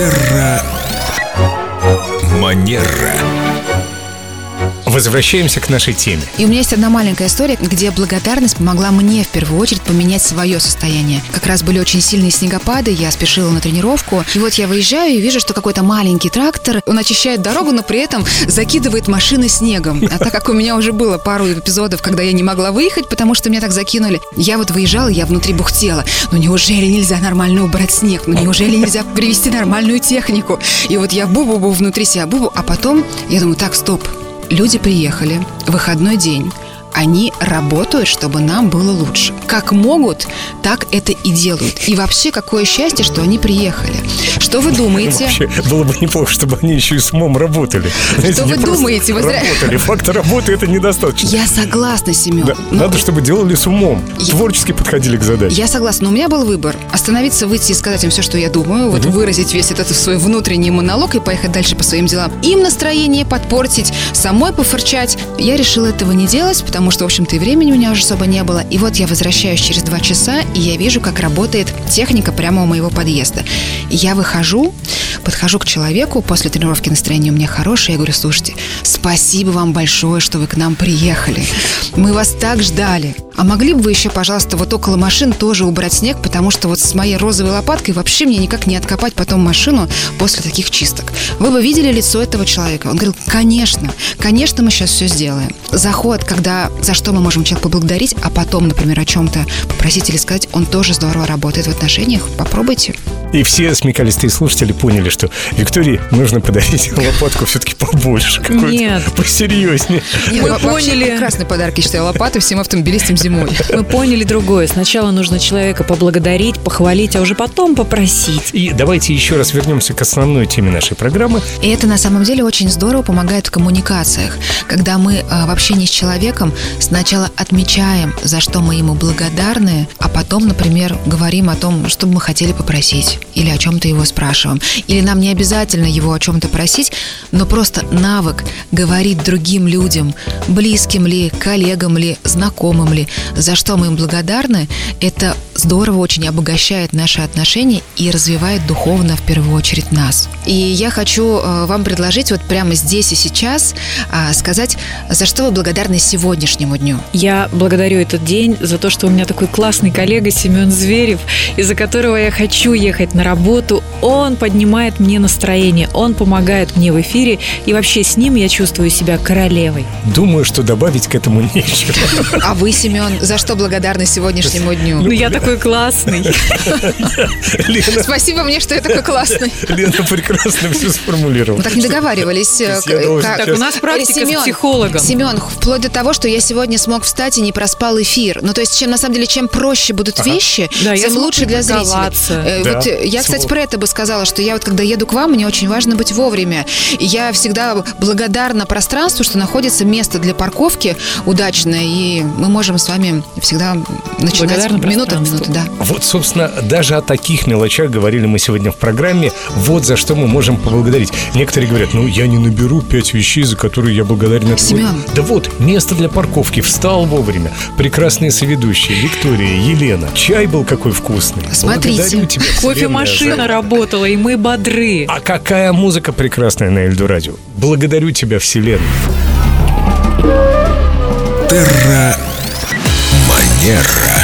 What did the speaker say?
Терра Манера. Возвращаемся к нашей теме. И у меня есть одна маленькая история, где благодарность помогла мне в первую очередь поменять свое состояние. Как раз были очень сильные снегопады, я спешила на тренировку. И вот я выезжаю и вижу, что какой-то маленький трактор, он очищает дорогу, но при этом закидывает машины снегом. А так как у меня уже было пару эпизодов, когда я не могла выехать, потому что меня так закинули, я вот выезжала, я внутри бухтела. Ну неужели нельзя нормально убрать снег? Ну неужели нельзя привести нормальную технику? И вот я бу-бу-бу внутри себя бу-бу, а потом я думаю, так, стоп, Люди приехали, выходной день. Они работают, чтобы нам было лучше. Как могут, так это и делают. И вообще, какое счастье, что они приехали. Что вы думаете? Вообще, было бы неплохо, чтобы они еще и с умом работали. Что вы думаете? Вы Работали. Факта работы это недостаточно. Я согласна, Семен. Да, Но Надо, чтобы делали с умом. Я- Творчески подходили к задаче. Я согласна, но у меня был выбор. Остановиться, выйти и сказать им все, что я думаю, вот выразить весь этот свой внутренний монолог и поехать дальше по своим делам. Им настроение подпортить, самой пофырчать. Я решила этого не делать, потому что, в общем-то, и времени у меня уже особо не было. И вот я возвращаюсь через два часа, и я вижу, как работает техника прямо у моего подъезда. И я выхожу, подхожу к человеку, после тренировки настроение у меня хорошее, я говорю, слушайте, спасибо вам большое, что вы к нам приехали. Мы вас так ждали. А могли бы вы еще, пожалуйста, вот около машин тоже убрать снег, потому что вот с моей розовой лопаткой вообще мне никак не откопать потом машину после таких чисток. Вы бы видели лицо этого человека. Он говорил, конечно, конечно, мы сейчас все сделаем. Заход, когда за что мы можем человека поблагодарить, а потом, например, о чем-то попросить или сказать, он тоже здорово работает в отношениях. Попробуйте. И все смекалистые слушатели поняли, что Виктории нужно подарить лопатку все-таки побольше. Нет. Посерьезнее. Мы поняли. Прекрасный подарок, я считаю, лопаты всем автомобилистам зимой. Мы поняли другое. Сначала нужно человека поблагодарить, похвалить, а уже потом попросить. И давайте еще раз вернемся к основной теме нашей программы. И это на самом деле очень здорово помогает в коммуникациях, когда мы а, в общении с человеком сначала отмечаем, за что мы ему благодарны, а потом, например, говорим о том, что бы мы хотели попросить, или о чем-то его спрашиваем. Или нам не обязательно его о чем-то просить, но просто навык говорить другим людям, близким ли, коллегам ли, знакомым ли, за что мы им благодарны, это здорово очень обогащает наши отношения и развивает духовно в первую очередь нас. И я хочу э, вам предложить вот прямо здесь и сейчас а, сказать, за что вы благодарны сегодняшнему дню. Я благодарю этот день за то, что у меня такой классный коллега Семен Зверев, из-за которого я хочу ехать на работу. Он поднимает мне настроение, он помогает мне в эфире, и вообще с ним я чувствую себя королевой. Думаю, что добавить к этому нечего. А вы, Семен, за что благодарны сегодняшнему дню? Ну, я такой классный. Лена, Спасибо мне, что я такой классный. Лена прекрасно все сформулировала. Мы так не договаривались. э, Так, у нас практика с Семен, психологом. Семен, вплоть до того, что я сегодня смог встать и не проспал эфир. Ну, то есть, чем на самом деле, чем проще будут вещи, Да, тем лучше для зрителей. Э, Да, вот, э, я, кстати, про это бы сказала, что я вот, когда еду к вам, мне очень важно быть вовремя. И я всегда благодарна пространству, что находится место для парковки удачное, и мы можем с вами всегда начинать минута в пространству. Минуту, да. Вот, собственно, даже о таких мелочах говорили мы сегодня в программе. Вот за что мы можем поблагодарить. Некоторые говорят, ну, я не наберу пять вещей, за которые я благодарен. Семен. Да вот, место для парковки, встал вовремя. Прекрасные соведущие, Виктория, Елена. Чай был какой вкусный. Смотрите. Благодарю тебя, Кофемашина за- работала, и мы бодры. А какая музыка прекрасная на Эльду Радио. Благодарю тебя, Вселенная. Терра Манера.